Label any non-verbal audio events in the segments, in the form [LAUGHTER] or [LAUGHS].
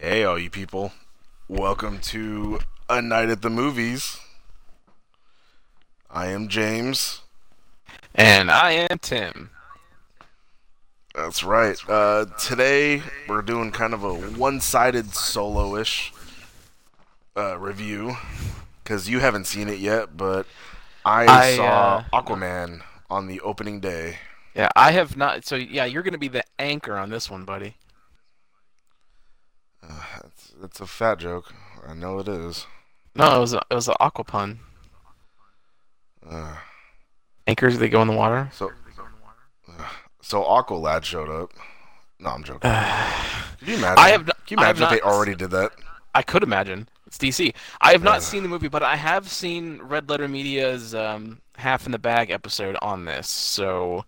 Hey, all you people. Welcome to A Night at the Movies. I am James. And I am Tim. That's right. Uh, today, we're doing kind of a one sided solo ish uh, review. Because you haven't seen it yet, but I, I, saw uh, Aquaman on the opening day. Yeah, I have not. So yeah, you're gonna be the anchor on this one, buddy. It's, it's a fat joke. I know it is. No, it was a, it was an aqua pun. Uh, Anchors they go in the water. so, so Aqualad showed up. No, I'm joking. [SIGHS] Can you imagine? I have n- Can you imagine if they already did that? I could imagine it's DC. I have not Uh. seen the movie, but I have seen Red Letter Media's um, Half in the Bag episode on this, so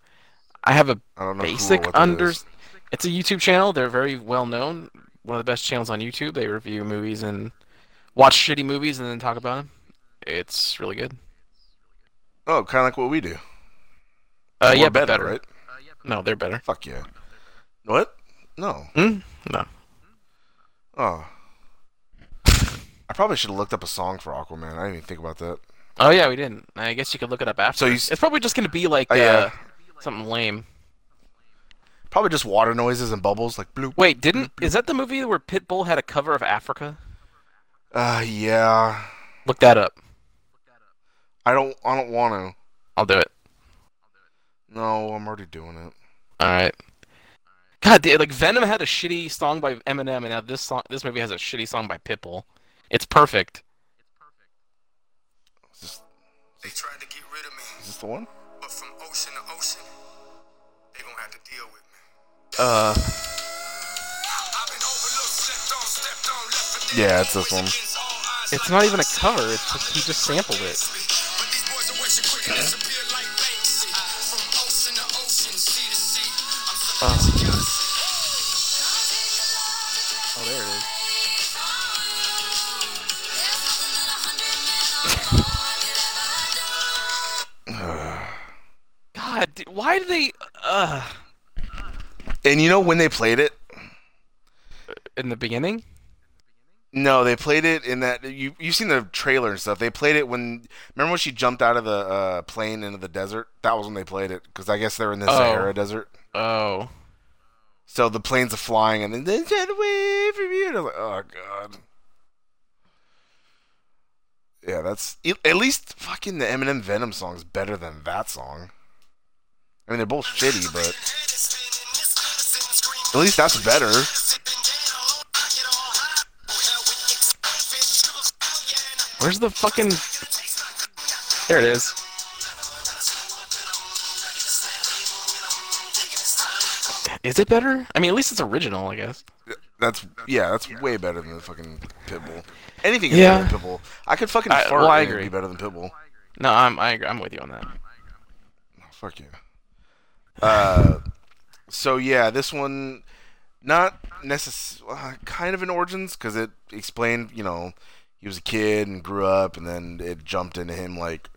I have a I don't know. basic under. is. It's a YouTube channel. They're very well known. One of the best channels on YouTube. They review movies and watch shitty movies and then talk about them. It's really good. Oh, kind of like what we do. Uh, yeah, better, better. right? No, they're better. Fuck yeah. What? No. Hmm? No. Oh. I probably should have looked up a song for Aquaman. I didn't even think about that. Oh yeah, we didn't. I guess you could look it up after. So you It's probably just gonna be like Oh, uh, yeah. something lame. Probably just water noises and bubbles, like bloop. Wait, didn't is that the movie where Pitbull had a cover of Africa? Uh, yeah. Look that up. I don't. I don't want to. I'll do it. No, I'm already doing it. All right. God, dude, like Venom had a shitty song by Eminem, and now this song, this movie has a shitty song by Pitbull. It's perfect. Is this, They tried to get rid of me, is this the one? but from ocean to ocean, they gonna have to deal with me. Uh, I've been overlooked, slept on, stepped on, left for dead. Yeah, it's this one. Against all odds, it's not even a cover. It's just he just sampled it. But these boys are wishing quick and disappear like Banksy. From ocean to ocean, sea to sea. I'm so Oh. Oh, there it is. [SIGHS] God, why do they? Uh, And you know when they played it? in the beginning. No, they played it in that you you've seen the trailer and stuff. They played it when remember when she jumped out of the uh, plane into the desert. That was when they played it because I guess they're in the Oh. Sahara Desert. Oh. So the planes are flying and then they get away from you. And I was like, oh god. Yeah, that's at least fucking the Eminem Venom song is better than that song. I mean, they're both shitty, but [LAUGHS] at least that's better. Where's the fucking? There it is. Is it better? I mean, at least it's original, I guess. That's yeah, that's way better than the fucking Pitbull. Anything is Yeah. better than Pitbull. I could fucking I- fart well, I and it'd agree. be better than Pitbull. No, I'm I, agree- I'm with you on that. Fuck yeah. Uh, so yeah, this one not necess- uh, kind of an origins because it explained, you know, he was a kid and grew up, and then it jumped into him like,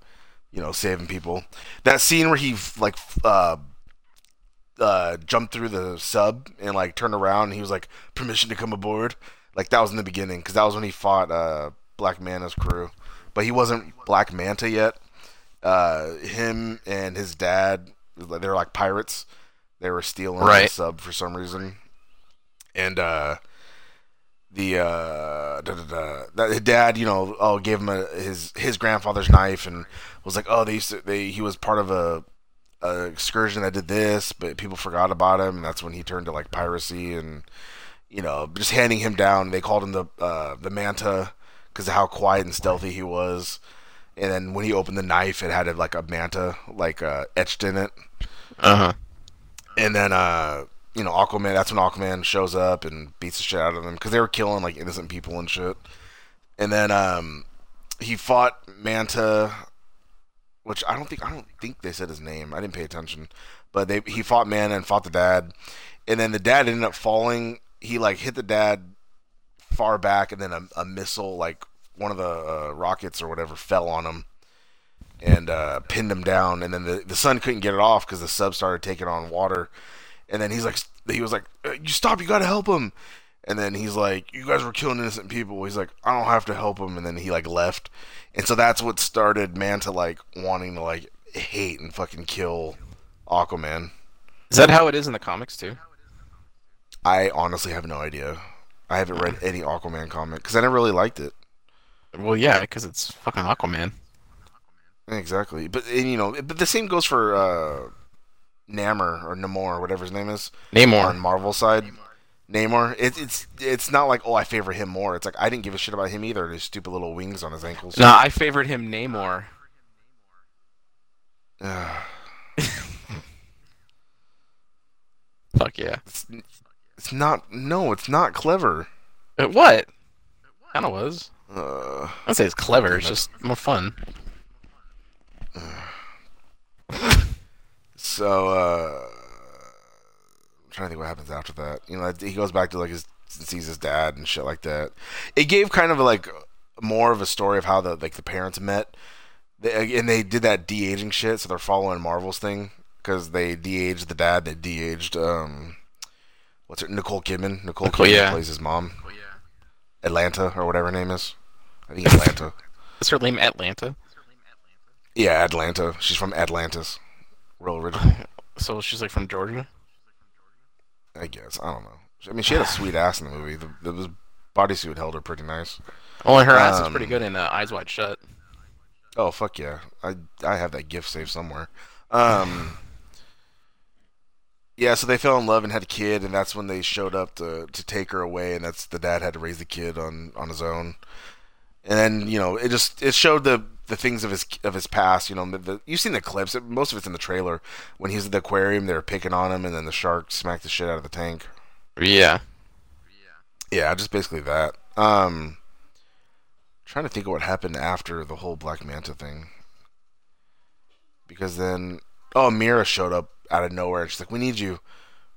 you know, saving people. That scene where he like uh uh jumped through the sub and like turned around and he was like permission to come aboard. Like that was in the beginning because that was when he fought uh Black Manta's crew, but he wasn't Black Manta yet uh, him and his dad, they were like pirates. They were stealing the sub for some reason, and uh, the uh, da, da, da, that his dad, you know, oh, gave him a, his his grandfather's knife and was like, oh, they used to, they he was part of a, a excursion that did this, but people forgot about him, and that's when he turned to like piracy and you know just handing him down. They called him the uh, the manta because of how quiet and stealthy he was and then when he opened the knife, it had like a manta like uh, etched in it. Uh huh. And then uh, you know Aquaman. That's when Aquaman shows up and beats the shit out of them because they were killing like innocent people and shit. And then um, he fought Manta, which I don't think I don't think they said his name. I didn't pay attention, but they he fought Manta and fought the dad, and then the dad ended up falling. He like hit the dad far back, and then a, a missile like one of the uh, rockets or whatever fell on him and uh, pinned him down. And then the, the son couldn't get it off because the sub started taking on water. And then he's like, he was like, "Uh, "You stop! You got to help him!" And then he's like, "You guys were killing innocent people." He's like, "I don't have to help him." And then he like left, and so that's what started Manta like wanting to like hate and fucking kill Aquaman. Is that how it is in the comics too? I honestly have no idea. I haven't read any Aquaman comic because I never really liked it. Well, yeah, because it's fucking Aquaman. Exactly, but and, you know, but the same goes for uh, Namor or Namor, whatever his name is, Namor on Marvel side. Namor, it, it's it's not like oh I favor him more. It's like I didn't give a shit about him either. His stupid little wings on his ankles. No, I favored him Namor. [SIGHS] Fuck yeah. it's, it's not. No, it's not clever. Uh, what? Kind of was. Uh, I'd say it's clever. It's just more fun. [SIGHS] so uh, I'm trying to think what happens after that. You know, he goes back to like his sees his dad and shit like that. It gave kind of like more of a story of how the like the parents met. They, and they did that de aging shit, so they're following Marvel's thing because they de aged the dad. They de aged um, what's it? Nicole Kidman. Nicole Nicole, Kidman yeah. plays his mom. Atlanta or whatever her name is. I think Atlanta. Is her name Atlanta? Yeah, Atlanta. She's from Atlantis. Real original. [LAUGHS] So she's like from Georgia. I guess. I don't know. I mean, she had a [SIGHS] sweet ass in the movie. The, the, the bodysuit held her pretty nice. Only her ass is Um, pretty good in uh, Eyes Wide Shut. Oh fuck yeah! I I have that gift saved somewhere. Um. [SIGHS] Yeah, so they fell in love and had a kid, and that's when they showed up to to take her away, and that's the dad had to raise the kid on on his own. And then you know it just it showed the the things of his of his past. You know, the, the, you've seen the clips. Most of it's in the trailer. When he's at the aquarium, they're picking on him, and then the shark smacked the shit out of the tank. Yeah. Yeah, just basically that. Um, trying to think of what happened after the whole Black Manta thing. Because then, oh, Mera showed up out of nowhere. And she's like, "We need you."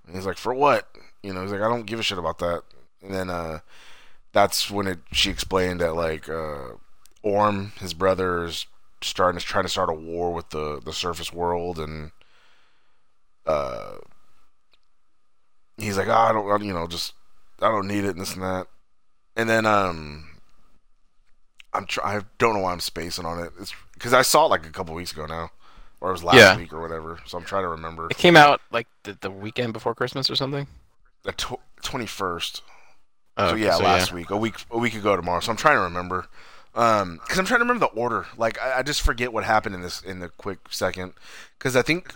And he's like, "For what?" You know, he's like, "I don't give a shit about that." And then, uh, that's when it she explained that like, uh, Orm, his brother, is starting to trying to start a war with the the surface world, and uh, he's like, oh, "I don't, you know, just I don't need it and this and that." And then, um, I'm try- I don't know why I'm spacing on it. It's because I saw it like a couple weeks ago now, or it was last Yeah. week or whatever. So I'm trying to remember. It came out like the, the weekend before Christmas or something. The twenty first. Oh, so yeah, last week, a week, a week ago tomorrow. So I'm trying to remember, um, because I'm trying to remember the order. Like I, I just forget what happened in this in the quick second, because I think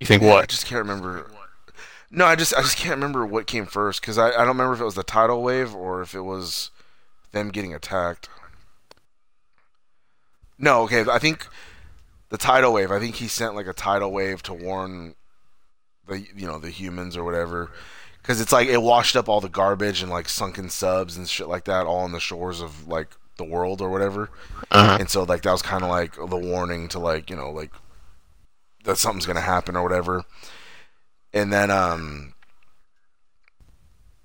You think what? I just can't remember. No, I just I just can't remember what came first because I, I don't remember if it was the tidal wave or if it was them getting attacked. No, okay, I think the tidal wave. I think he sent like a tidal wave to warn the you know the humans or whatever because it's like it washed up all the garbage and like sunken subs and shit like that all on the shores of like the world or whatever. Uh-huh. And so like that was kind of like the warning to like you know like that something's gonna happen or whatever. And then um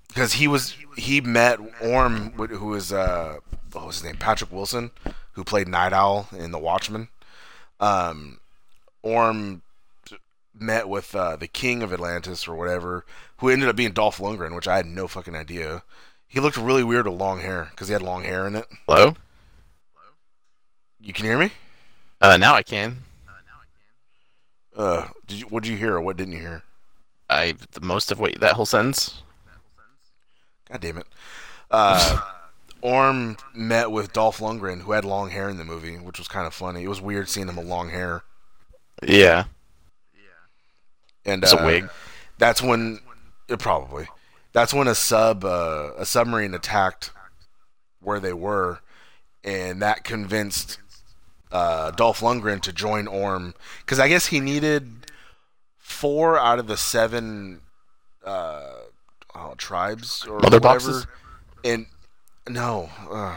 because he was he met Orm wh- who was uh what was his name Patrick Wilson who played Nite Owl in The Watchmen. Um, Orm met with uh, the king of Atlantis or whatever, who ended up being Dolph Lundgren, which I had no fucking idea. He looked really weird with long hair because he had long hair in it. Hello? Hello? You can hear me? Uh, now I can. Uh, now I can. Uh did you? What did you hear or what didn't you hear? I the most of what that whole sentence. God damn it. Uh, Orm met with Dolph Lundgren, who had long hair in the movie, which was kind of funny. It was weird seeing him with long hair. Yeah. Yeah. And It's uh, a wig. That's when, uh, probably, that's when a sub, uh, a submarine attacked where they were, and that convinced uh, Dolph Lundgren to join Orm because I guess he needed four out of the seven uh, oh, tribes or Mother whatever, boxes? and no. Uh,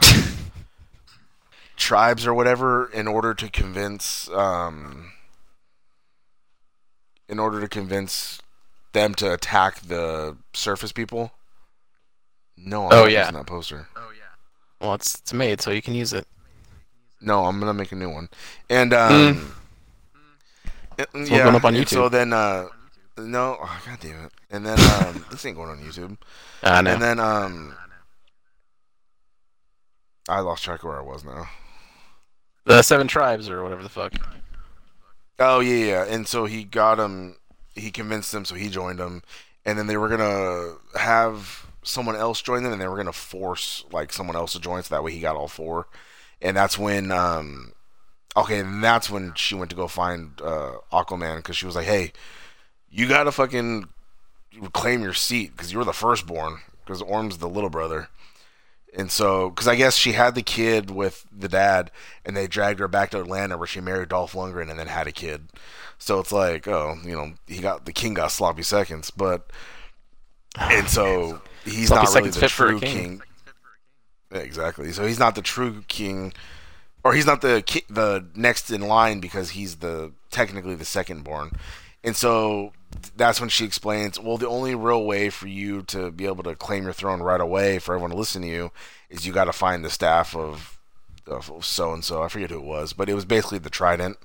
tribes or whatever in order to convince um in order to convince them to attack the surface people. No, I'm Oh, not yeah. using that poster. Oh yeah. Well, it's it's made, so you can use it. No, I'm gonna make a new one. And um, and- Hmm. So going up on and So then, uh, no, oh, god damn it. And then um, [LAUGHS] this ain't going on YouTube. I know. And then um, I lost track of where I was now. the Seven Tribes or whatever the fuck. Oh yeah, yeah. And so he got him. He convinced them, so he joined them. And then they were gonna have someone else join them, and they were gonna force like someone else to join, so that way he got all four. And that's when, um, okay, and that's when she went to go find uh, Aquaman because she was like, "Hey, you gotta fucking claim your seat because you were the firstborn because Orm's the little brother." And so, because I guess she had the kid with the dad, and they dragged her back to Atlanta where she married Dolph Lundgren and then had a kid. So it's like, oh, you know, he got the king got sloppy seconds, but and so he's Sloppy not really the fit for a true king. king. Yeah, exactly. So he's not the true king, or he's not the ki- the next in line because he's the technically the second born. And so that's when she explains, well, the only real way for you to be able to claim your throne right away for everyone to listen to you is you got to find the staff of so and so. I forget who it was, but it was basically the trident.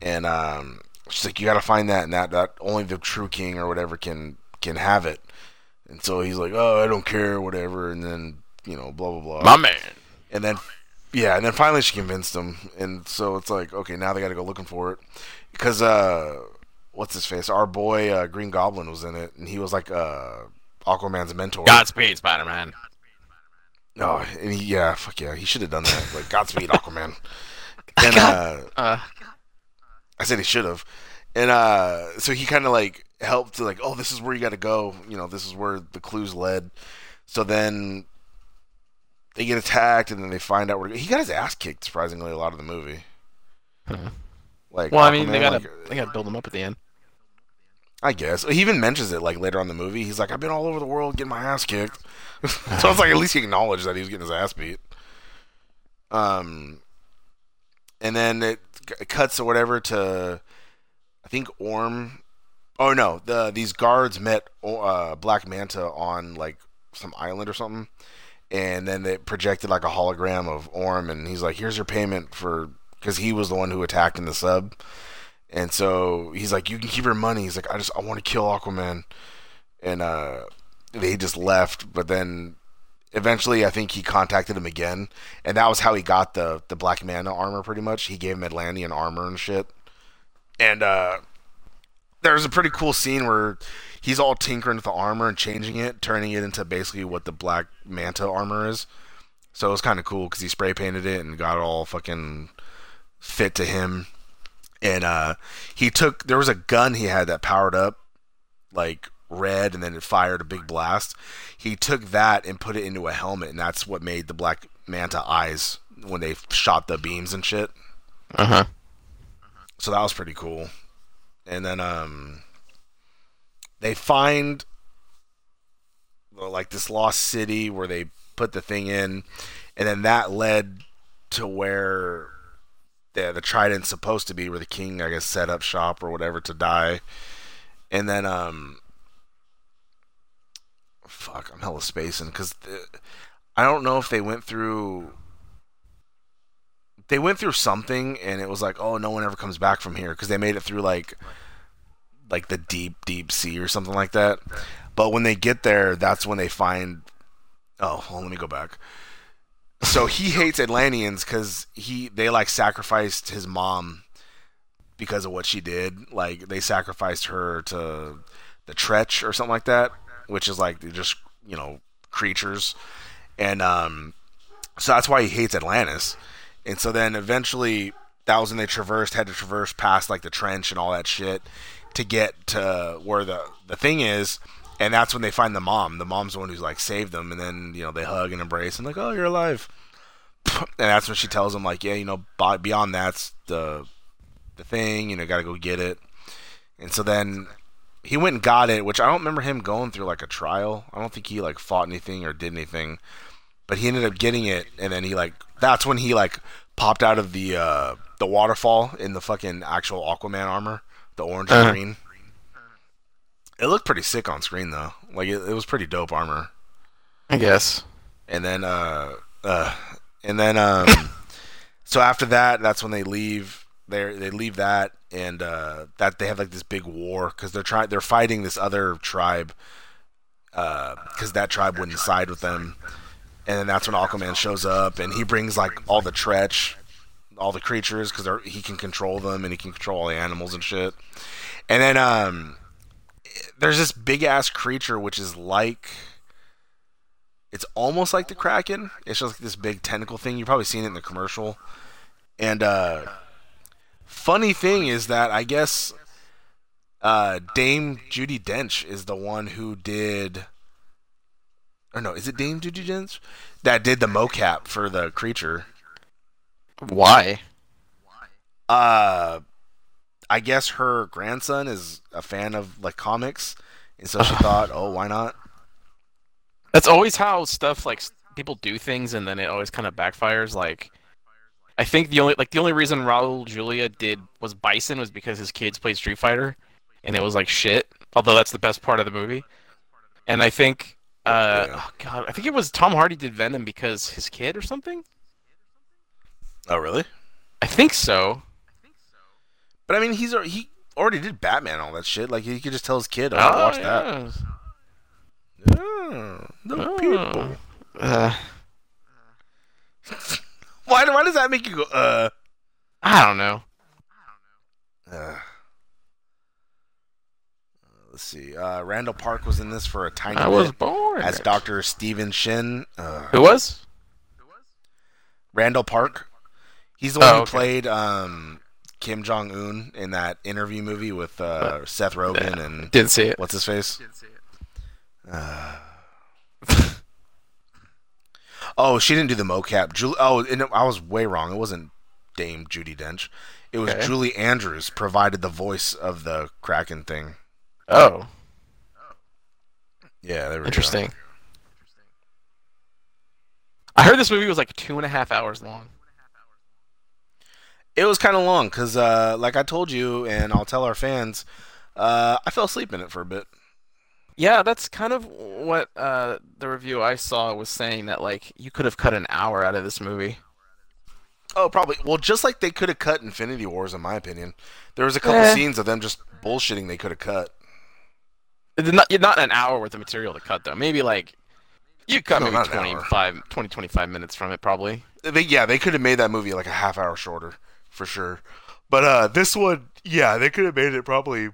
And um, she's like, you got to find that, and that that only the true king or whatever can can have it. And so he's like, oh, I don't care, whatever. And then you know, blah blah blah. My man. And then, yeah, and then finally she convinced him, and so it's like, okay, now they got to go looking for it, because uh, what's his face? Our boy uh, Green Goblin was in it, and he was like uh, Aquaman's mentor. Godspeed, Spider Man. Oh, and he, yeah, fuck yeah, he should have done that. Like Godspeed, Aquaman. [LAUGHS] And uh, Uh, I said he should have, and uh, so he kind of like helped to like, oh, this is where you got to go. You know, this is where the clues led. So then they get attacked, and then they find out where he got his ass kicked. Surprisingly, a lot of the movie. Huh. Like, well, I mean, they gotta like, they gotta build him up at the end. I guess he even mentions it like later on the movie. He's like, I've been all over the world getting my ass kicked. [LAUGHS] so it's like at least he acknowledged that he was getting his ass beat. Um, and then it c- cuts or whatever to, I think Orm. Oh no, the these guards met uh, Black Manta on like some island or something, and then they projected like a hologram of Orm, and he's like, "Here's your payment for," because he was the one who attacked in the sub. And so he's like, "You can keep your money." He's like, "I just I want to kill Aquaman," and uh, they just left. But then eventually, I think he contacted him again, and that was how he got the the Black Manta armor. Pretty much, he gave him Atlantean armor and shit. And uh, there's a pretty cool scene where he's all tinkering with the armor and changing it, turning it into basically what the Black Manta armor is. So it was kind of cool because he spray painted it and got it all fucking fit to him and uh, he took there was a gun he had that powered up like red and then it fired a big blast. He took that and put it into a helmet and that's what made the black manta eyes when they shot the beams and shit. Uh huh. so that was pretty cool. And then um they find like this lost city where they put the thing in and then that led to where the, the trident's supposed to be where the king i guess set up shop or whatever to die. And then um fuck i'm hella spacing because i don't know if they went through they went through something and it was like oh no one ever comes back from here because they made it through like like the deep deep sea or something like that. But when they get there that's when they find oh well, let me go back so he hates atlanteans because he they like sacrificed his mom because of what she did. Like they sacrificed her to the trench or something like that which is like just you know creatures. And um so that's why he hates atlantis. And so then eventually that was when they traversed had to traverse past like the trench and all that shit to get to where the the thing is and that's when they find the mom. The mom's the one who's like saved them. And then you know they hug and embrace and like oh you're alive. [LAUGHS] And that's when she tells him like yeah you know beyond that's the the thing you know gotta go get it. And so then he went and got it which i don't remember him going through like a trial. I don't think he like fought anything or did anything. But he ended up getting it and then he like that's when he like popped out of the uh the waterfall in the fucking actual aquaman armor the orange and Uh-huh. green it looked pretty sick on screen though. Like it, it was pretty dope armor. I guess. and then uh uh and then um [LAUGHS] so after that that's when they leave they they leave that and uh, that they have like this big war because they're trying they're fighting this other tribe uh because that tribe wouldn't side with them, and then that's when Aquaman shows up and he brings like all the Trench, all the creatures because he can control them and he can control all the animals and shit, and then um, there's this big ass creature which is like. It's almost like the Kraken. It's just like this big tentacle thing. You've probably seen it in the commercial. And uh funny thing is that I guess uh Dame Judi Dench is the one who did or no, is it Dame Judi Dench that did the mocap for the creature? Why? Why uh I guess her grandson is a fan of like comics and so she [LAUGHS] thought, "Oh, why not?" That's always how stuff like people do things, and then it always kind of backfires. Like, I think the only like the only reason Raul Julia did was Bison was because his kids played Street Fighter, and it was like shit. Although that's the best part of the movie. And I think, uh, Yeah. oh god, I think it was Tom Hardy did Venom because his kid or something. Oh, really? I think so. But I mean, he's he already did Batman and all that shit. Like he could just tell his kid, "Oh, watch that." yeah. Oh, the Oh. people. Uh, [LAUGHS] Why? Why does that make you go? Uh. I don't know. uh. Let's see. Uh, Randall Park was in this for a tiny I was born as Doctor Stephen Shin. Uh, Who was? Who was? Randall Park. He's the one Oh, who okay. played um, Kim Jong Un in that interview movie with uh, Seth Rogen and Didn't see it. what's his face? Didn't see it. Uh, [SIGHS] oh, she didn't do the mocap. Julie. Oh, and I was way wrong. It wasn't Dame Judi Dench. It was Okay. Julie Andrews provided the voice of the Kraken thing. Oh, Yeah, there we go. interesting. I heard this movie was like two and a half hours long. It was kind of long because, uh, like I told you, and I'll tell our fans, uh, I fell asleep in it for a bit. Yeah, that's kind of what uh, the review I saw was saying that like you could have cut an hour out of this movie. Oh, probably. Well, just like they could have cut Infinity Wars, in my opinion. There was a couple Eh. scenes of them just bullshitting they could have cut. Not, not an hour worth of material to cut though. Maybe like you cut No, maybe not 25, 20, 25 minutes from it probably. They, yeah, they could have made that movie like a half hour shorter, for sure. But uh, this one, yeah, they could have made it probably.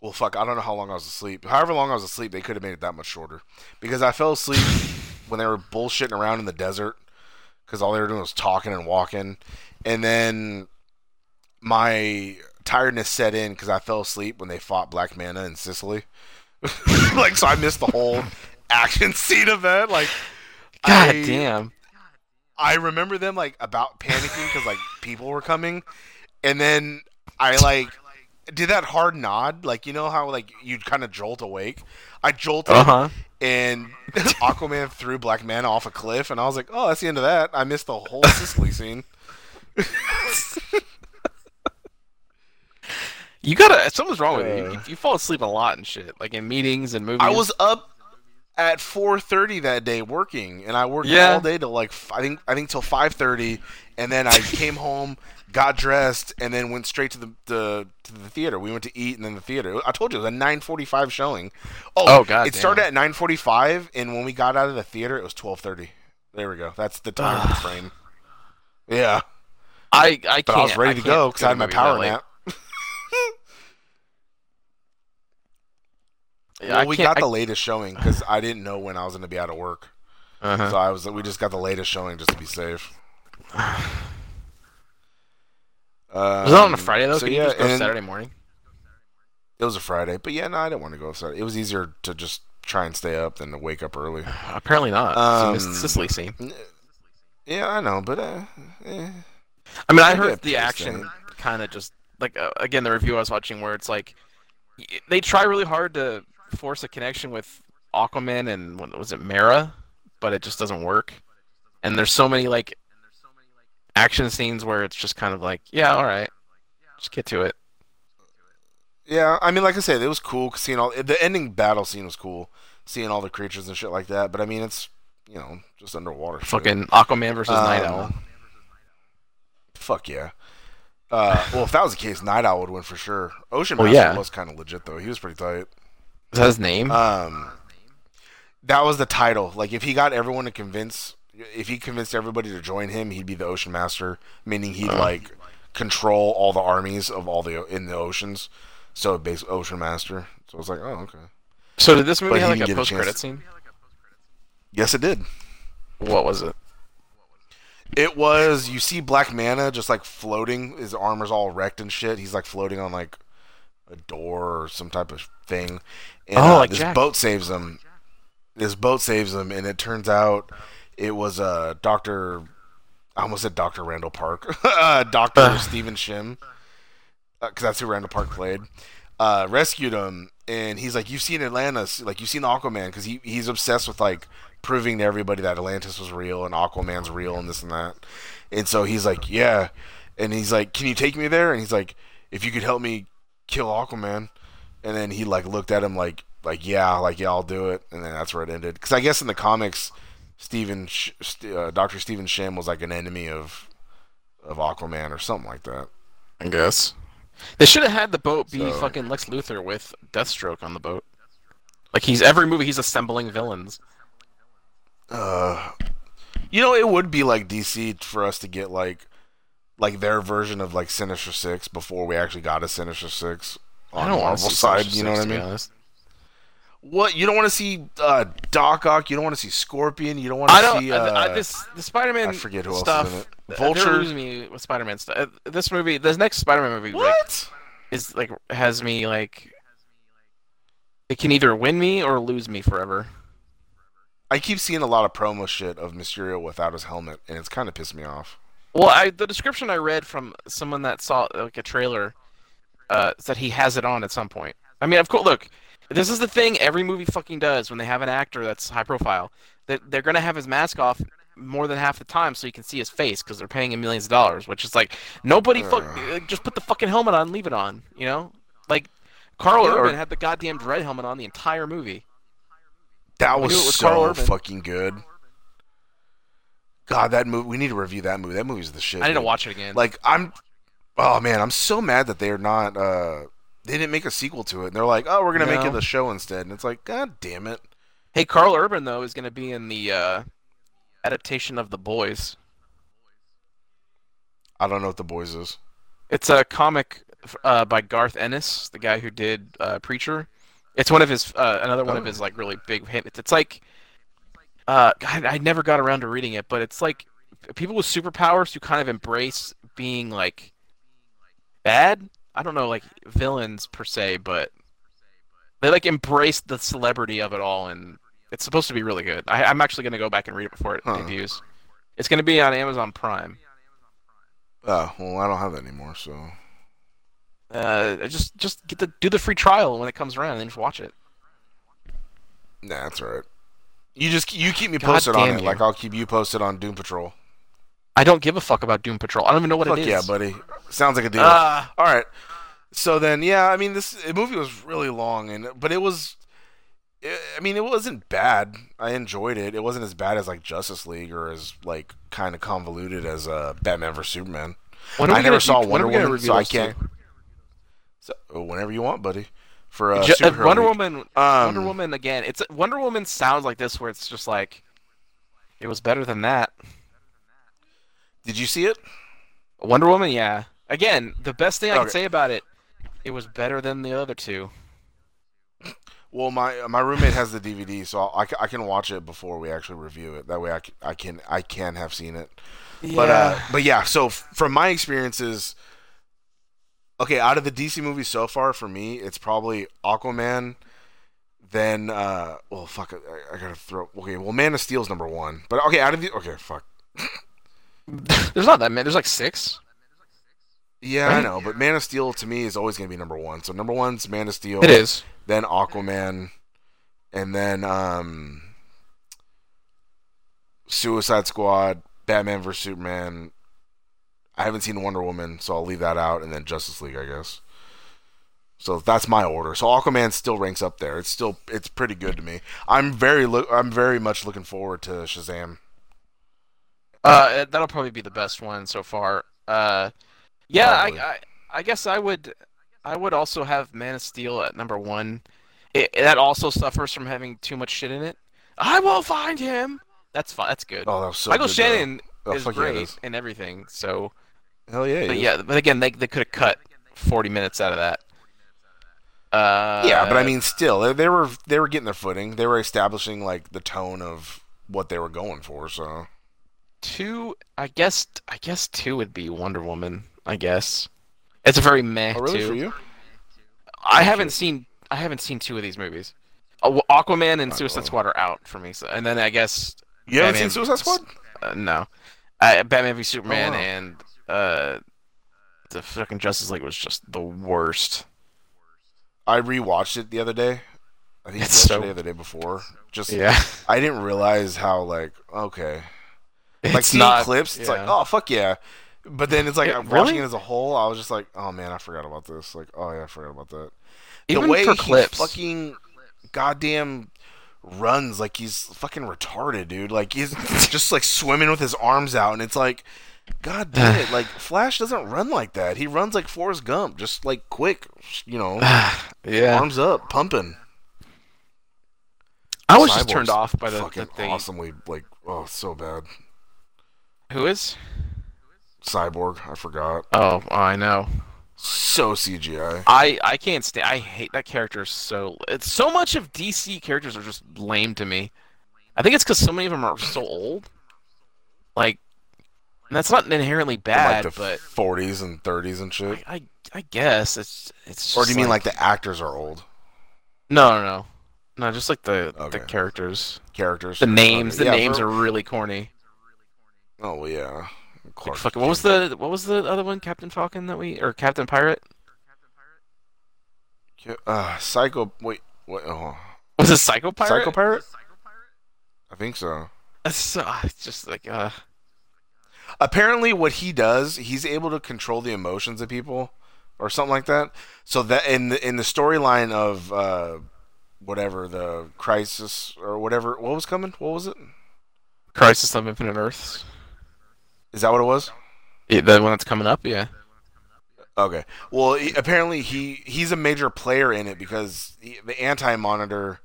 Well, fuck, I don't know how long I was asleep. However long I was asleep, they could have made it that much shorter. Because I fell asleep when they were bullshitting around in the desert. Because all they were doing was talking and walking. And then my tiredness set in because I fell asleep when they fought Black Manta in Sicily. [LAUGHS] like, so I missed the whole action scene of that. Like, God I- damn. I remember them like about panicking because like people were coming, and then I like did that hard nod, like you know how like you'd kind of jolt awake. I jolted, Uh huh. and [LAUGHS] Aquaman threw Black Man off a cliff, and I was like, oh, that's the end of that. I missed the whole Sicily scene. You gotta. Something's wrong with you. Uh. you. You fall asleep a lot and shit, like in meetings and movies. I was up at 4:30 that day working, and I worked Yeah. all day till like I think I think till 5:30, and then I came [LAUGHS] home, got dressed, and then went straight to the, the to the theater. We went to eat and then the theater. I told you it was a 9:45 showing. Oh, Oh, God It started at 9:45, and when we got out of the theater, it was 12:30. There we go. That's the time [SIGHS] frame. Yeah, I I can't. but I was ready to go because I had my power nap. Yeah, well, we got I- the latest showing because I didn't know when I was going to be out of work. Uh-huh. So I was we just got the latest showing just to be safe. [SIGHS] Was it on a Um, Friday though? So Could yeah, you just go Saturday morning? It was a Friday, but yeah, no, I didn't want to go Saturday. It was easier to just try and stay up than to wake up early. [SIGHS] Apparently not. Um, the Sicily scene. Yeah, I know, but uh, eh. I mean, I maybe heard the action kind of just like uh, again the review I was watching where it's like they try really hard to force a connection with Aquaman and what was it Mara, but it just doesn't work. And there's so many like action scenes where it's just kind of like, yeah, all right, just get to it. yeah. I mean, like I said, it was cool seeing all the ending battle scene was cool, seeing all the creatures and shit like that. But I mean, it's you know just underwater. shit. Fucking Aquaman versus Night Um, Owl. Fuck yeah. Uh, well, if that was the case, Nite Owl would win for sure. Ocean Well, Master yeah. was kind of legit though. He was pretty tight. Is that his name? Um, that was the title. Like if he got everyone to convince, if he convinced everybody to join him, he'd be the Ocean Master, meaning he'd Uh. like control all the armies of all the in the oceans. So basically, Ocean Master. So I was like, oh okay. so did this movie but have like a post credit scene? Yes, it did. What was it? It was you see Black Manta just like floating. His armor's all wrecked and shit. He's like floating on like a door or some type of thing. And Oh, uh, like this Jack. boat saves him. This boat saves him, and it turns out it was uh, Doctor. I almost said Doctor Randall Park. [LAUGHS] uh, Doctor. Stephen Shin, because that's who Randall Park played. Uh, rescued him, and he's like, "You've seen Atlantis, like you've seen Aquaman, because he he's obsessed with like proving to everybody that Atlantis was real and Aquaman's real and this and that." And so he's like, "Yeah," and he's like, "Can you take me there?" And he's like, "If you could help me kill Aquaman," and then he like looked at him like, like yeah, like yeah, I'll do it, and then that's where it ended. Because I guess in the comics, Stephen, Sh- St- uh, Doctor Stephen Shin was like an enemy of of Aquaman or something like that. I guess. They should have had the boat be So- fucking Lex Luthor with Deathstroke on the boat. Like he's every movie he's assembling villains. Uh, you know, it would be like DC for us to get like like their version of like Sinister Six before we actually got a Sinister Six on I don't want Marvel to see side. Sinister You know what I Six, to be mean? honest. What you don't want to see uh, Doc Ock. You don't want to see Scorpion. You don't want I to don't. see. I, Uh, I, this the Spider-Man I forget who else is stuff. in it. uh, Vulture? They're me with Spider-Man stuff. Uh, This movie, this next Spider-Man movie, like, what? is like has me like. It can either win me or lose me forever. I keep seeing a lot of promo shit of Mysterio without his helmet, and it's kind of pissed me off. Well, I the description I read from someone that saw like a trailer uh, said he has it on at some point. I mean, of course, look, this is the thing every movie fucking does when they have an actor that's high profile. That they're gonna have his mask off more than half the time so you can see his face because they're paying him millions of dollars. Which is like nobody fuck, uh, just put the fucking helmet on, and leave it on. You know, like Karl Yeah, or- Urban had the goddamn Dredd helmet on the entire movie. That We was knew was Karl so Urban. fucking good. God, that movie. We need to review that movie. That movie's the shit. I need to watch it again. Like I'm, oh man, I'm so mad that they're not. uh They didn't make a sequel to it. And they're like, oh, we're gonna make it a show instead. And it's like, god damn it. hey, Karl Urban though is gonna be in the uh, adaptation of The Boys. I don't know what the boys is. It's a comic uh, by Garth Ennis, the guy who did uh, Preacher. It's one of his uh, another one of Oh. his like really big hit. It's, it's like uh, God, I never got around to reading it, but it's like people with superpowers who kind of embrace being like bad. I don't know, like villains per se, but they like embrace the celebrity of it all, and it's supposed to be really good. I, I'm actually gonna go back and read it before it Huh. debuts. It's gonna be on Amazon Prime. Oh well, I don't have that anymore. So Uh, just just get the do the free trial when it comes around, and then just watch it. nah, that's all right. You just you keep me God posted on it, you. like I'll keep you posted on Doom Patrol. I don't give a fuck about Doom Patrol. I don't even know what Fuck it is. yeah, buddy. Sounds like a deal. Ah, All right. So then, yeah, I mean, this movie was really long, and but it was, I mean, it wasn't bad. I enjoyed it. It wasn't as bad as like Justice League or as like kind of convoluted as uh, Batman vs Superman. I never saw do- Wonder Woman, so I can't. So uh, whenever you want, buddy. For uh, Wonder Week. Woman. Um, Wonder Woman again. It's Wonder Woman sounds like this, where it's just like it was better than that. Did you see it? Wonder Woman, yeah. Again, the best thing I can say about it, it was better than the other two. Well, my my roommate has the DVD, so I'll, I, I can watch it before we actually review it. That way, I can I can, I can have seen it. Yeah. But uh, but yeah. So f- from my experiences, okay, out of the DC movies so far, for me, it's probably Aquaman. Then, uh, well, fuck, I, I gotta throw. Okay, well, Man of Steel's number one. But okay, out of the okay, fuck. [LAUGHS] there's not that many. There's like six. Yeah, I know, but Man of Steel to me is always gonna be number one. So number one's Man of Steel. It is. Then Aquaman, and then um, Suicide Squad, Batman vs Superman. I haven't seen Wonder Woman, so I'll leave that out, and then Justice League, I guess. So that's my order. So Aquaman still ranks up there. It's still it's pretty good to me. I'm very lo- I'm very much looking forward to Shazam. Uh, that'll probably be the best one so far. Uh, Yeah, I, I I guess I would I would also have Man of Steel at number one. It, that also suffers from having too much shit in it. I will find him. That's fine. That's good. Oh, that was so Michael good, Shannon though. Oh, is fuck yeah, great is. and everything. So, Hell yeah. but yeah, but again, they they could have cut forty minutes out of that. Uh, Yeah, but I mean, still, they, they were they were getting their footing. They were establishing like the tone of what they were going for. So two. I guess I guess two would be Wonder Woman. I guess it's a very meh oh, really two. for you? I haven't seen I haven't seen two of these movies. Uh, Aquaman and Oh. Suicide Squad are out for me, so, and then I guess You haven't seen Suicide Squad? uh, no, uh, Batman v Superman Oh, wow. and uh, the fucking Justice League was just the worst. I rewatched it the other day. I think It's yesterday so- or the day before. Just Yeah, I didn't realize how like okay, like it's seeing not clips. It's like oh fuck yeah, but then it's like Yeah, I'm watching really? it as a whole. I was just like oh man, I forgot about this. Like oh yeah, I forgot about that. even the way for he clips. fucking goddamn runs like he's fucking retarded, dude. Like he's [LAUGHS] just like swimming with his arms out, and it's like, god damn it! Like Flash doesn't run like that. He runs like Forrest Gump, just like quick, you know, [SIGHS] yeah, arms up, pumping. I was just turned off by the, fucking the thing. awesomely like oh so bad. Who is? Cyborg, I forgot. Oh, I know. So CGI. I I can't stand. I hate that character so. It's so much of DC characters are just lame to me. I think it's because so many of them are so old. Like, and that's not inherently bad, like the but 40s and 30s and shit. I, I I guess it's it's. Or do you mean like the actors are old No, no, no, no. Just like the Okay. the characters, characters? the names. Okay, The yeah, names for- are really corny. Oh yeah. Like fucking, what was the what was the other one? Captain Falcon that we or Captain Pirate? Captain Pirate? Uh, Psycho. Wait, what? Oh, Was it Psycho Pirate? Psycho Pirate? I think so. It's so, it's just like uh. Apparently, what he does, he's able to control the emotions of people, or something like that. So that in the in the storyline of uh, whatever the crisis or whatever, what was coming? What was it? Crisis of Infinite Earths. Is that what it was? Yeah, the one that's coming up. Yeah. Okay. Well, he, apparently he he's a major player in it because he, the Anti Monitor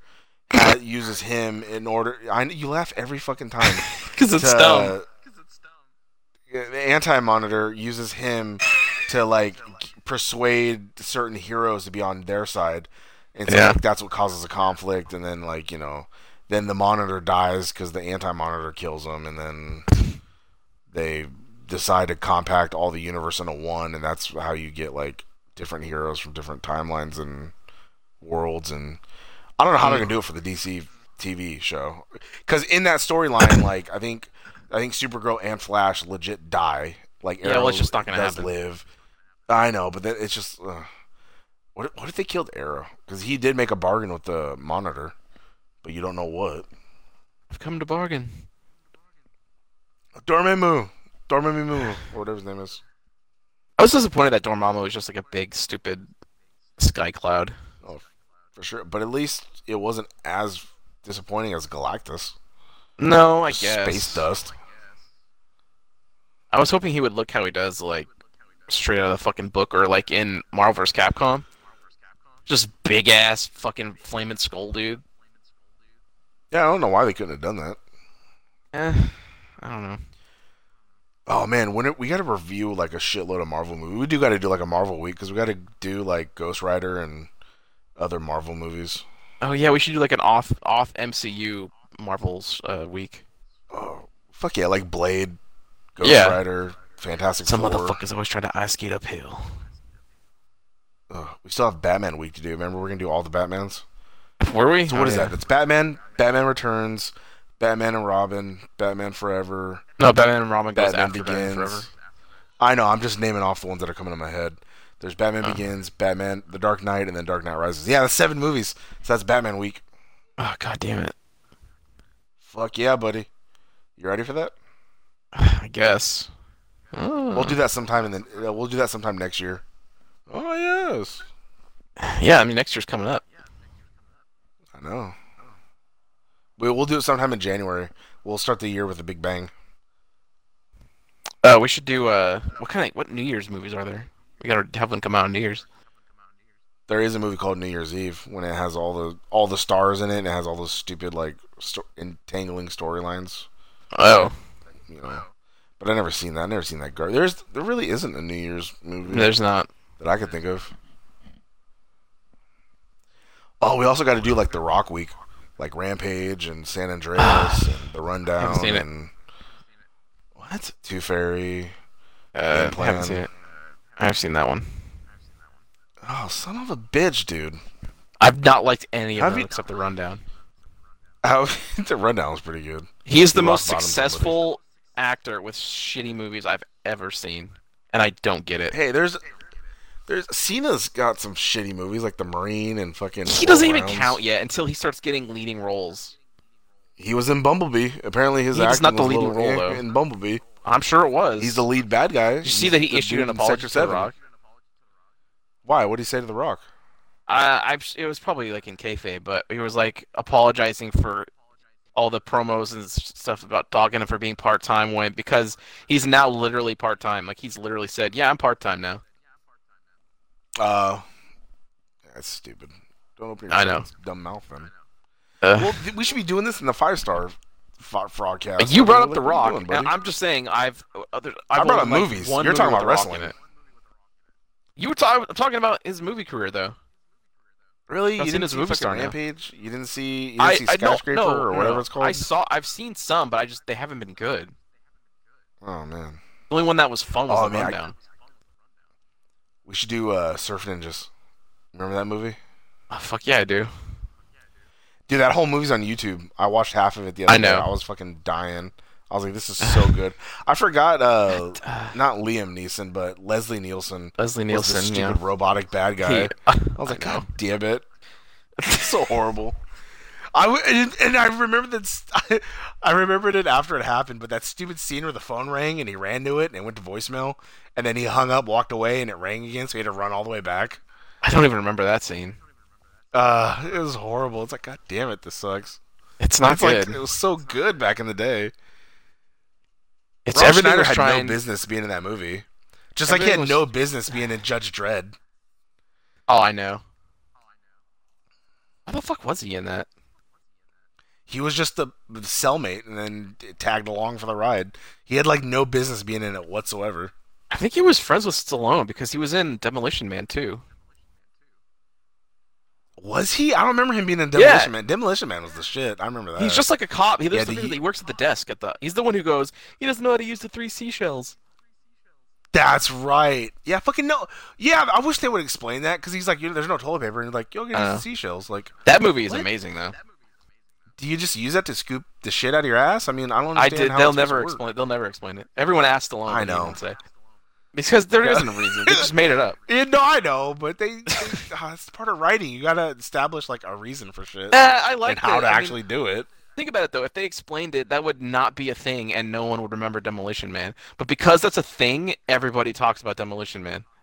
[COUGHS] uses him in order. I you laugh every fucking time. [LAUGHS] Because it's dumb. The Anti Monitor uses him to like persuade certain heroes to be on their side, and so Yeah. like, that's what causes a conflict. And then like you know, then the Monitor dies because the Anti Monitor kills him, and then they decide to compact all the universe into one, and that's how you get like different heroes from different timelines and worlds. And I don't know how they're gonna do it for the DC TV show, because in that storyline, like I think I think Supergirl and Flash legit die. Like Yeah, well, Arrow it's just not gonna does happen. live. I know, but then it's just. Uh, what if, what if they killed Arrow? Because he did make a bargain with the Monitor, but you don't know what. I've come to bargain. Dormammu, Dormammu, or whatever his name is. I was disappointed that Dormammu was just like a big stupid sky cloud. Oh, for sure. But at least it wasn't as disappointing as Galactus. No, I guess. Space dust. I was hoping he would look how he does, like straight out of the fucking book, or like in Marvel vs. Capcom. Just big ass fucking flaming skull dude. Yeah, I don't know why they couldn't have done that. Eh, I don't know. Oh man, when it, we got to review like a shitload of Marvel movies. We do got to do like a Marvel week because we got to do like Ghost Rider and other Marvel movies. Oh yeah, we should do like an off off MCU Marvels uh, week. Oh fuck yeah, like Blade, Ghost Yeah. Rider, Fantastic Some Four. motherfuckers always try to ice skate uphill. Ugh, we still have Batman week to do. Remember, we're gonna do all the Batmans. Were we? So what Oh, is yeah. that? It's Batman, Batman Returns, Batman and Robin, Batman Forever, No, Batman and Robin goes Batman after Batman Begins. Forever. I know. I'm just naming off the ones that are coming to my head. There's Batman Oh. Begins, Batman, The Dark Knight, and then Dark Knight Rises. Yeah, that's seven movies. So that's Batman week. Oh god damn it! Fuck yeah, buddy. You ready for that? [SIGHS] I guess. Oh. We'll do that sometime, and then uh, we'll do that sometime next year. Oh yes, Yeah, I mean next year's coming up. I know. We we'll do it sometime in January. We'll start the year with a big bang. Uh, we should do uh, what kind of what New Year's movies are there? We gotta have one come out on New Year's. There is a movie called New Year's Eve when it has all the all the stars in it and it has all those stupid like sto- entangling storylines. Oh, You know, but I never seen that. I never seen that. Gar- There's there really isn't a New Year's movie there's not. that I could think of. Oh, we also got to do like the Rock Week, like Rampage and San Andreas [SIGHS] and the Rundown seen it. and what Tooth Fairy. Uh, haven't seen it. I've seen that one. Oh, son of a bitch, dude! I've not liked any of Have them you- except the Rundown. [LAUGHS] How the Rundown was pretty good. He is the He most successful actor with shitty movies I've ever seen, and I don't get it. Hey, there's there's Cena's got some shitty movies like The Marine and fucking. He doesn't even Rounds. count yet until he starts getting leading roles. He was in Bumblebee. Apparently, his acting not the leading role, eh though. in Bumblebee. I'm sure it was. He's the lead bad guy. Did you see that he issued an apology to The Rock? Why? What did he say to The Rock? Uh, I, it was probably like in kayfabe, but he was like apologizing for all the promos and stuff about dogging him for being part time when because he's now literally part time. Like he's literally said, "Yeah, I'm part time now." Uh, that's stupid. Don't open your I know. dumb mouth then. Uh, Well, th- we should be doing this in the five star f- frogcast. you brought up what The Rock. doing, and? I'm just saying, I've other. I I've brought up liked movies. You're movie talking about The wrestling. it. You were talking talking about his movie career though. Really? I've You seen didn't see movie fucking star now. Rampage? You didn't see? You didn't I, see I no, Skyscraper no, or whatever no. it's called? I saw. I've seen some, but I just they haven't been good. Oh man, The only one that was fun was Oh, the man, I- we should do uh, Surf Ninjas. Remember that movie? Oh, fuck yeah, I do. Dude, that whole movie's on YouTube. I watched half of it the other I know. day. I was fucking dying. I was like, this is so [LAUGHS] good. I forgot, uh, not Liam Neeson, but Leslie Nielsen. Leslie was Nielsen, the yeah. stupid robotic bad guy. He- I [LAUGHS] was like, God damn it. [LAUGHS] It's so horrible. I w- and, and I remember that st- I remembered it after it happened, but that stupid scene where the phone rang and he ran to it and it went to voicemail, and then he hung up, walked away, and it rang again, so he had to run all the way back. I don't even remember that scene. Uh, it was horrible. It's like, God damn it, this sucks. It's not it's good. like it was so good back in the day. It's Rob everything Schneider had trying. no business being in that movie. Just like he had was- no business being in Judge Dredd. Oh, I know. Why the fuck was he in that? He was just the cellmate and then tagged along for the ride. He had like no business being in it whatsoever. I think he was friends with Stallone because he was in Demolition Man too. Was he? I don't remember him being in Yeah. Demolition Man. Demolition Man was the shit. I remember that. He's just like a cop. He, lives Yeah, he, he- works at the desk at the. He's the one who goes. He doesn't know how to use the three seashells. That's right. Yeah, fucking no. Yeah, I wish they would explain that because he's like, there's no toilet paper, and he's like, you'll get Uh. seashells. Like, That movie is What? amazing though. do you just use that to scoop the shit out of your ass? I mean, I don't I did. They'll never explain. They'll never explain it. Everyone asked Stallone. I know. say. Because there Yeah. not a reason. They just made it up. [LAUGHS] Yeah, no, I know, but they, they uh, it's part of writing. You gotta establish like a reason for shit Uh, I like and how it. to I mean, actually do it. Think about it though. If they explained it, that would not be a thing, and no one would remember Demolition Man. But because that's a thing, everybody talks about Demolition Man. [SIGHS]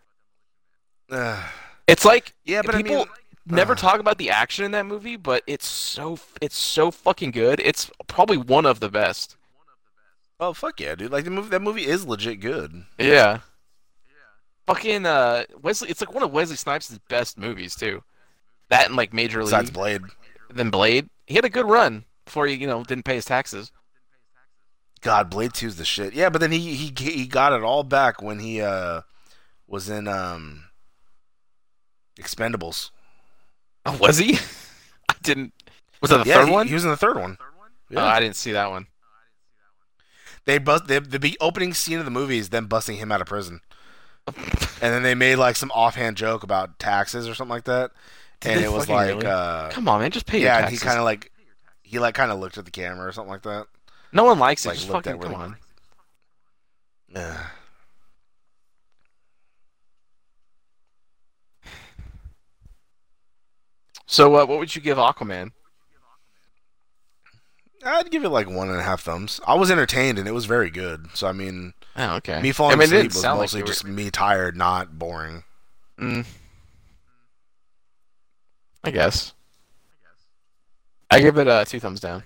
Uh, It's like yeah, but people I mean, never uh. talk about the action in that movie, but it's so it's so fucking good. It's probably one of the best. oh fuck yeah, dude! Like the movie, that movie is legit good. Yeah. Fucking uh, Wesley. It's like one of Wesley Snipes' best movies too. That and like Major League. Besides. Blade, Then Blade. He had a good run before he you know didn't pay his taxes. God, Blade Two is the shit. Yeah, but then he he he got it all back when he uh was in um Expendables. Oh, [LAUGHS] was he? I didn't. Was that the yeah, third he, one? He was in the third one. Oh, I didn't see that one. They bust the the opening scene of the movie is them busting him out of prison, and then they made like some offhand joke about taxes or something like that, Did and it was like, really? uh, Come on, man, just pay your yeah, and he kind of like he like kind of looked at the camera or something like that. No one likes it. just fucking come on. [SIGHS] So, uh, what would you give Aquaman? I'd give it like one and a half thumbs. I was entertained and it was very good. So I mean, Oh, okay. me falling I mean, asleep was sound like mostly were- just me tired, not boring. Mm. I guess. I give it uh, two thumbs down.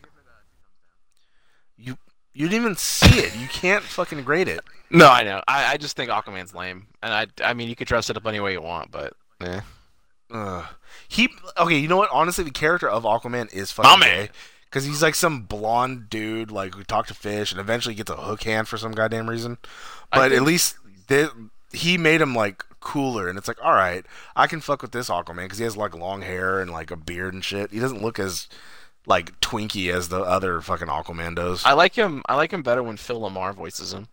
You you didn't even see it. You can't fucking grade it. No, I know. I, I just think Aquaman's lame, and I I mean you could dress it up any way you want, but yeah. Uh, he okay. You know what? Honestly, the character of Aquaman is fucking gay because he's like some blonde dude like who talked to fish and eventually gets a hook hand for some goddamn reason. But at least they, he made him like cooler, and it's like, all right, I can fuck with this Aquaman because he has like long hair and like a beard and shit. He doesn't look as like twinky as the other fucking Aquaman does. I like him. I like him better when Phil LaMarr voices him.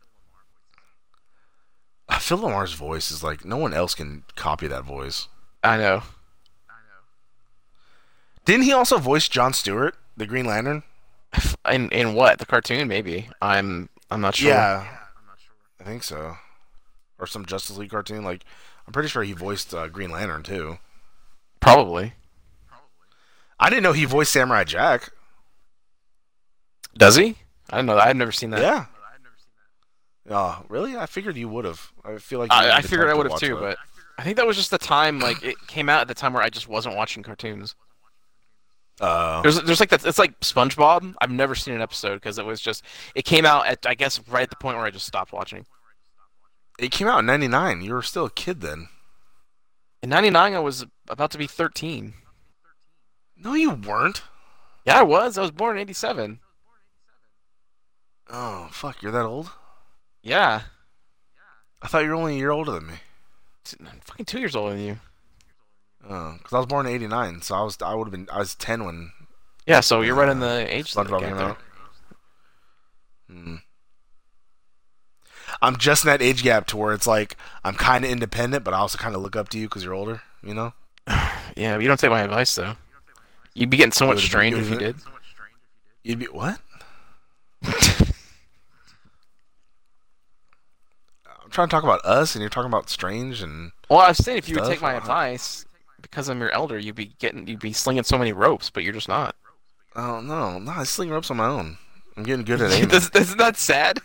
Uh, Phil LaMarr's voice is like no one else can copy that voice. I know. I know. Didn't he also voice John Stewart, the Green Lantern? In in what the cartoon? Maybe I'm I'm not sure. Yeah, I'm not sure. I think so. Or some Justice League cartoon. Like, I'm pretty sure he voiced uh, Green Lantern too. probably. I didn't know he voiced Samurai Jack. Does he? I don't know. I've never seen that. Yeah. I had never seen that. Oh, really? I figured you would have. I feel like you I, I figured I would have too, that. but I think that was just the time. Like it came out at the time where I just wasn't watching cartoons. Uh, There's there's like that. It's like SpongeBob. I've never seen an episode because it was just it came out at I guess right at the point where I just stopped watching. it came out in '99. You were still a kid then. In '99, I was about to be 13. No, you weren't. Yeah, I was. I was born in '87. Oh, fuck! You're that old? Yeah, I thought you were only a year older than me. I'm fucking two years older than you. Oh, because I was born in '89, so I was I would have been I was 10 when Yeah, so you're right in the age SpongeBob gap there. Hmm. I'm just in that age gap to where it's like I'm kind of independent, but I also kind of look up to you because you're older. You know? [SIGHS] Yeah, but you don't take my advice though. You'd be getting so much strange if you did. You'd be what? [LAUGHS] I'm trying to talk about us, and you're talking about strange and Well, I was saying if you would take my uh, advice, because I'm your elder, you'd be getting, you'd be slinging so many ropes, but you're just not. oh no, no, I sling ropes on my own. I'm getting good at [LAUGHS] aiming. This- Isn't that sad?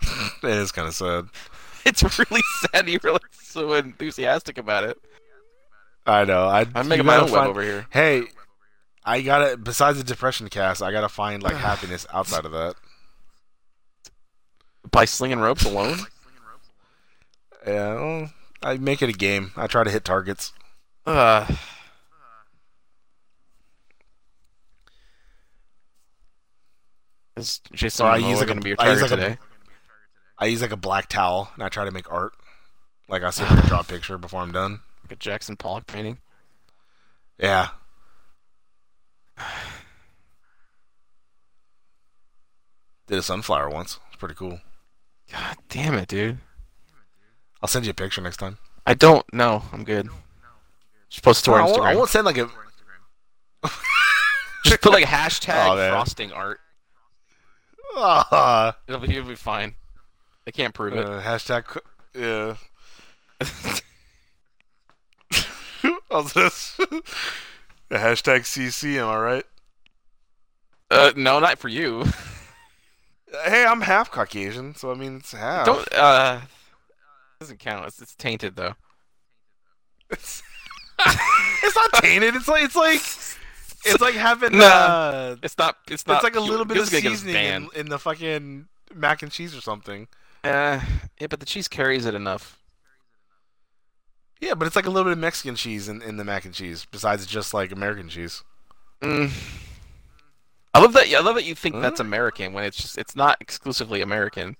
[LAUGHS] it is kind of sad. [LAUGHS] It's really sad. You're like so enthusiastic about it. I know. I, I'm making my own web over here. Hey, I gotta. Besides the depression cast, I gotta find like [SIGHS] happiness outside of that. By slinging ropes alone? Yeah, well, I make it a game. I try to hit targets. Uh, is Jason Or I use like going a- be your I target like today? I use like a black towel and I try to make art. Like I I can draw a picture before I'm done. Like a Jackson Pollock painting? Yeah. [SIGHS] Did a sunflower once. It's pretty cool. God damn it, dude. I'll send you a picture next time. I don't know. I'm good. Just post it to No, our I, won't, I won't send like a. Just put like a hashtag Oh, man. frosting art. Ah, It'll be, it'll be fine. They can't prove it. uh, hashtag. qu- Yeah. How's this? the hashtag CC. Am I right? Uh, no, not for you. [LAUGHS] Hey, I'm half Caucasian, so I mean it's half. Don't. Uh, doesn't count. It's, it's tainted though. It's, [LAUGHS] it's not tainted. It's like it's like it's like having Nah. uh, It's not. It's not. it's like a little bit of just gonna get us seasoning in, in the fucking mac and cheese or something. Uh, yeah, but the cheese carries it enough. Yeah, but it's like a little bit of Mexican cheese in, in the mac and cheese, besides just like American cheese. Mm. I love that. I love that you think Huh? that's American when it's just. It's not exclusively American.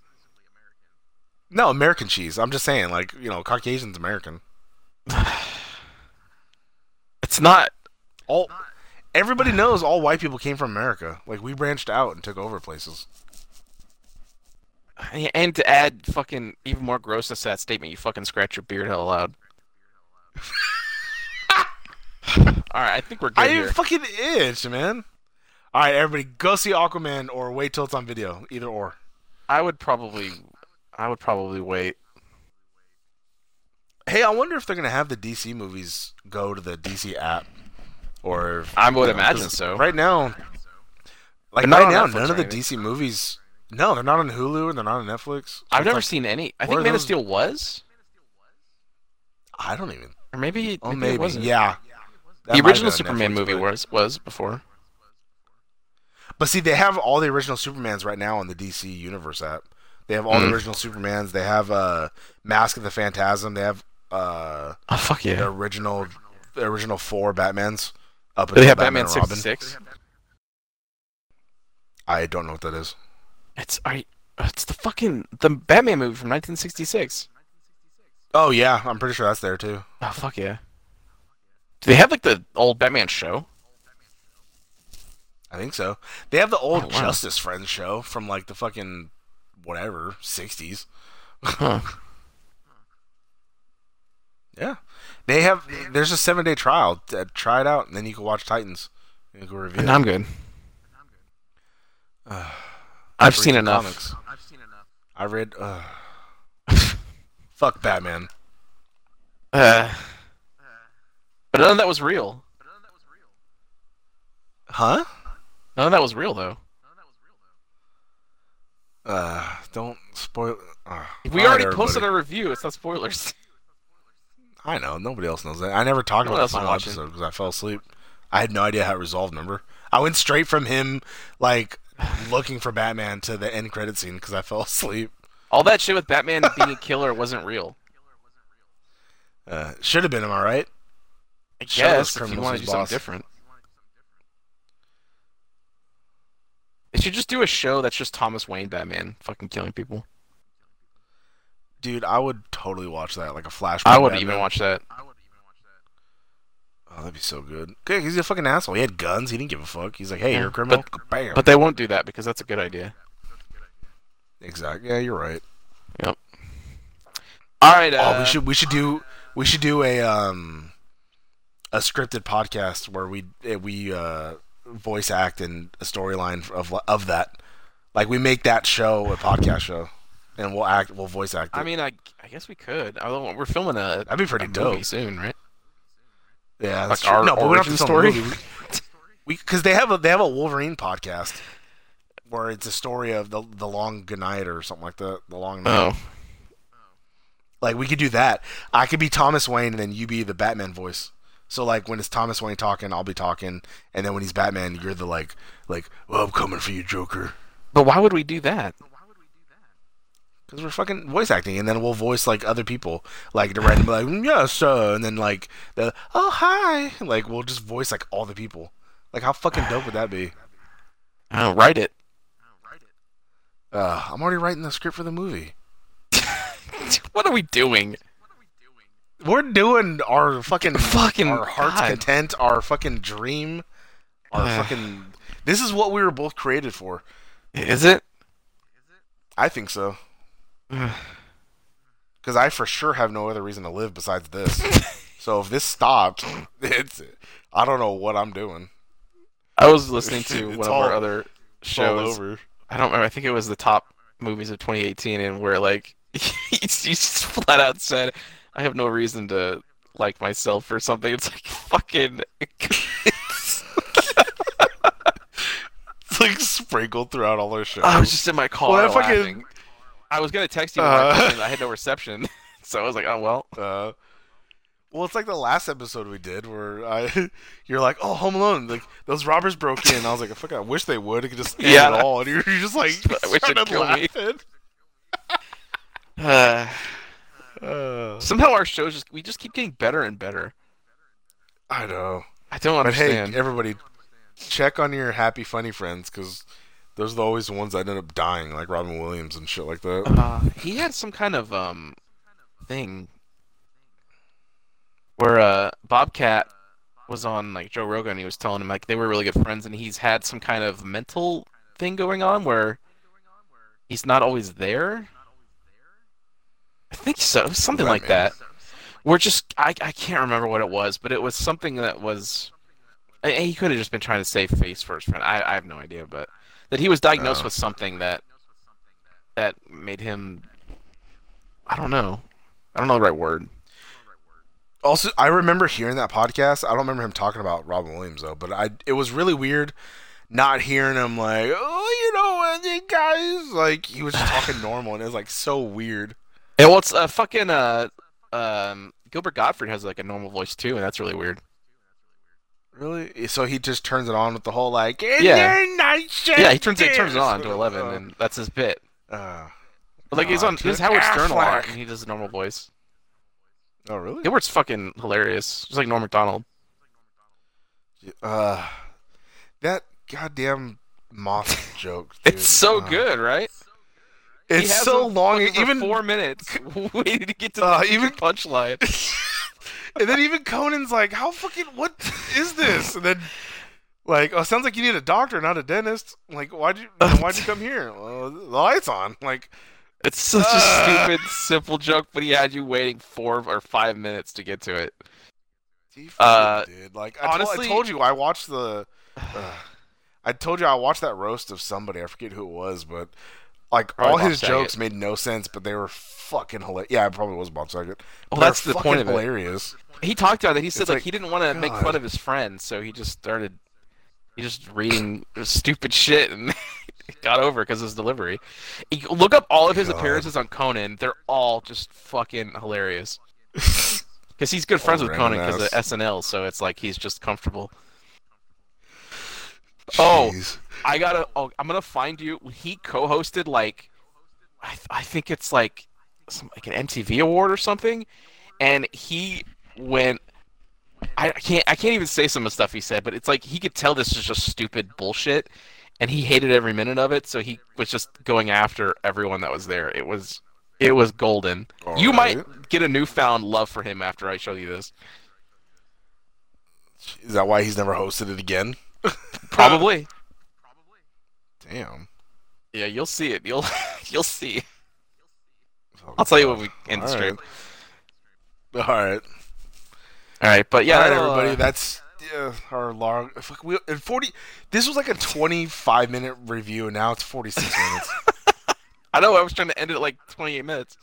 No, American cheese. I'm just saying, like you know, Caucasian's American. [SIGHS] It's not. All everybody knows all white people came from America. Like we branched out and took over places. And to add fucking even more grossness to that statement, you fucking scratch your beard hell loud. [LAUGHS] All right, I think we're good I here. fucking itch, man. All right, everybody, go see Aquaman or wait till it's on video. Either or. I would probably, I would probably wait. Hey, I wonder if they're gonna have the DC movies go to the DC app, or if- I would you know, imagine 'cause so. Right now, like right now, Netflix none of the. DC movies. No, they're not on Hulu and they're not on Netflix. So I've never like- seen any. I think Man of those- Steel was, I don't even. or maybe, Oh, maybe, maybe. it wasn't. Yeah. That the original Superman Netflix, movie but- was was before. But see, they have all the original Supermans right now on the DC Universe app. They have all the Mm. original Supermans. They have uh, Mask of the Phantasm. They have uh, Oh fuck the original, the original four Batmans. Up Do they have Batman Robin. sixty six? I don't know what that is. It's I. It's the fucking the Batman movie from 1966. Oh yeah, I'm pretty sure that's there too. Oh fuck yeah! Do they have like the old Batman show? I think so. They have the old Oh, wow. Justice Friends show from like the fucking whatever '60s. Huh. Yeah, they have. There's a seven day trial. Uh, try it out, and then you can watch Titans. You can review. And. I'm good. Uh, I've seen enough. comics. I've seen enough. I read. Uh, fuck Batman. Uh, but none of that was real. Huh? None of that was real though. Uh, don't spoil. Uh, We already everybody. posted our review. It's not spoilers. I know. Nobody else knows that. I never talked No about the final episode because I fell asleep. I had no idea how it resolved. Remember, I went straight from him like looking for Batman to the end credit scene because I fell asleep. All that shit with Batman being a killer wasn't real. Uh, should have been. Am I right? I guess if you want to do something different. They should just do a show that's just Thomas Wayne Batman fucking killing people. Dude, I would totally watch that like a Flash. I wouldn't Batman. even watch that. I would even watch that. Oh, that'd be so good. Okay, he's a fucking asshole. He had guns. He didn't give a fuck. He's like, hey, Yeah, you're a criminal. but- Bam. But they won't do that because that's a good idea. exactly. Yeah, you're right. Yep. All right. Uh, oh, we should we should do we should do a um a scripted podcast where we eh, we uh voice act and a storyline of of that. Like we make that show a podcast show, and we'll act we'll voice act. It. I mean, I, I guess we could. Although we're filming a, That'd be pretty dope. movie soon, right? yeah, like that's true. our no, but [LAUGHS] we don't have to origin film a story? We because they have a they have a Wolverine podcast where it's a story of the the long good night or something like that. The long night. Oh, Like we could do that. I could be Thomas Wayne and then you be the Batman voice. So like when it's Thomas Wayne talking, I'll be talking, and then when he's Batman, you're the like like, well, I'm coming for you, Joker. but why would we do that? Why would we do that? Because we're fucking voice acting, and then we'll voice like other people, like the random like "Mm, yes, uh, and then like the oh hi, like we'll just voice like all the people. Like how fucking dope would that be? I don't write it. I don't write it. Uh, I'm already writing the script for the movie. [LAUGHS] what are we doing? We're doing our fucking Fucking our heart's God. content, our fucking dream, our Ugh. fucking. This is what we were both created for. Is it? I think so. Because I for sure have no other reason to live besides this. [LAUGHS] so if this stopped, it's I don't know what I'm doing. I was listening to [LAUGHS] one of our other all shows. over. I don't remember. I think it was the top movies of 2018, and where like [LAUGHS] he just flat out said, "I have no reason to like myself or something." It's like fucking. It's [LAUGHS] like sprinkled throughout all our shows. I was just in my car Well, that fucking- laughing. I was gonna text you, Uh. I I had no reception, [LAUGHS] so I was like, "Oh well." Uh, well, it's like the last episode we did where I, [LAUGHS] you're like, "Oh, Home Alone!" Like those robbers broke in. I was like, "I fucking I wish they would. It could just end Yeah. it all." And you're, you're just like, I wish it'd started kill me. laughing. [SIGHS] [SIGHS] Uh, Uh, somehow our shows just we just keep getting better and better. I know. I don't But understand. hey, everybody, check on your happy, funny friends because those are always the ones that end up dying, like Robin Williams and shit like that. Uh, he had some kind of um thing where uh Bobcat was on like Joe Rogan. and He was telling him like they were really good friends, and he's had some kind of mental thing going on where he's not always there. I think so, something like mean? that. We're just I I can't remember what it was, but it was something that was. I- He could have just been trying to save face for his friend. I, I have no idea, but that he was diagnosed Oh. with something that that made him I don't know. I don't know the right word. Also, I remember hearing that podcast. I don't remember him talking about Robin Williams though, but I it was really weird not hearing him like, oh, you know guys, like he was just talking [SIGHS] normal, and it was like so weird. Yeah, well, it's uh, fucking uh, um, Gilbert Gottfried has like a normal voice too, and that's really weird. Really? So he just turns it on with the whole like, Yeah. Yeah, he turns it turns it is." on to eleven, Uh, and that's his bit. uh, Like he's on his Ken Howard Stern a lot, and he does a normal voice. Oh really? Gilbert's fucking hilarious. Just like Norm Macdonald. Uh, that goddamn moth [LAUGHS] joke. Dude. It's so Uh, good, right? It's so long. Even four minutes [LAUGHS] waiting to get to Uh, the even- even punchline. [LAUGHS] and then even Conan's like, "How fucking what is this?" And then like, "Oh, sounds like you need a doctor, not a dentist." Like, why'd you why'd you come here? Well, the lights on. Like, It's such Ugh. a stupid, simple joke, but he had you waiting four or five minutes to get to it. he Uh, did. Like, I, told, honestly- I told you, I watched the. Uh, [SIGHS] I told you I watched that roast of somebody. I forget who it was, but like all his jokes made no sense, but they were fucking hilarious. Yeah, it probably was Bob Saget. Well, But that's the point of it. hilarious. He talked about it. He said like, like, he didn't want to make fun of his friends, so he just started. He just reading [LAUGHS] stupid shit and [LAUGHS] got over because of his delivery. You look up all of his God. appearances on Conan; they're all just fucking hilarious. [LAUGHS] Because he's good friends All with Conan because of. SNL, so it's like he's just comfortable. Oh. I gotta. Oh, I'm gonna find you. He co-hosted like, I, th- I think it's like, some like an MTV award or something, and he went. I can't. I can't even say some of the stuff he said, but it's like he could tell this is just stupid bullshit, and he hated every minute of it. So he was just going after everyone that was there. It was. It was golden. All you right. might get a newfound love for him after I show you this. Is that why he's never hosted it again? Probably. [LAUGHS] Damn. yeah, you'll see it. You'll [LAUGHS] you'll see. Oh, I'll tell you when we end the All stream. right. All right. All right, but yeah, All right, everybody. uh, That's yeah, our long. Fuck, we, in forty. This was like a twenty-five minute review, and now it's forty-six minutes. [LAUGHS] I know. I was trying to end it like 28 minutes.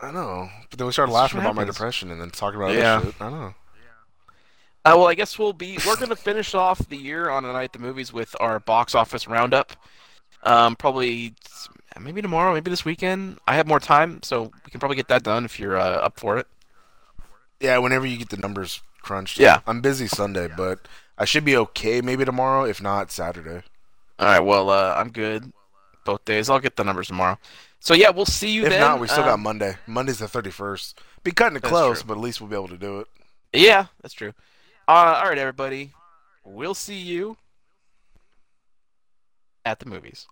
I know, but then we started laughing about my depression, and then talking about Yeah. other shit. I know. Uh, well, I guess we'll be. We're gonna finish off the year on a night at the movies with our box office roundup. Um, probably maybe tomorrow, maybe this weekend. I have more time, so we can probably get that done if you're uh, up for it. Yeah, whenever you get the numbers crunched. Yeah. I'm busy Sunday, but I should be okay. Maybe tomorrow, if not Saturday. All right. Well, uh, I'm good both days. I'll get the numbers tomorrow. So yeah, we'll see you then. If then. not, we still got Um, Monday. Monday's the thirty-first. Be cutting it close, true. but at least we'll be able to do it. Yeah, that's true. Uh, all right, everybody. We'll see you at the movies.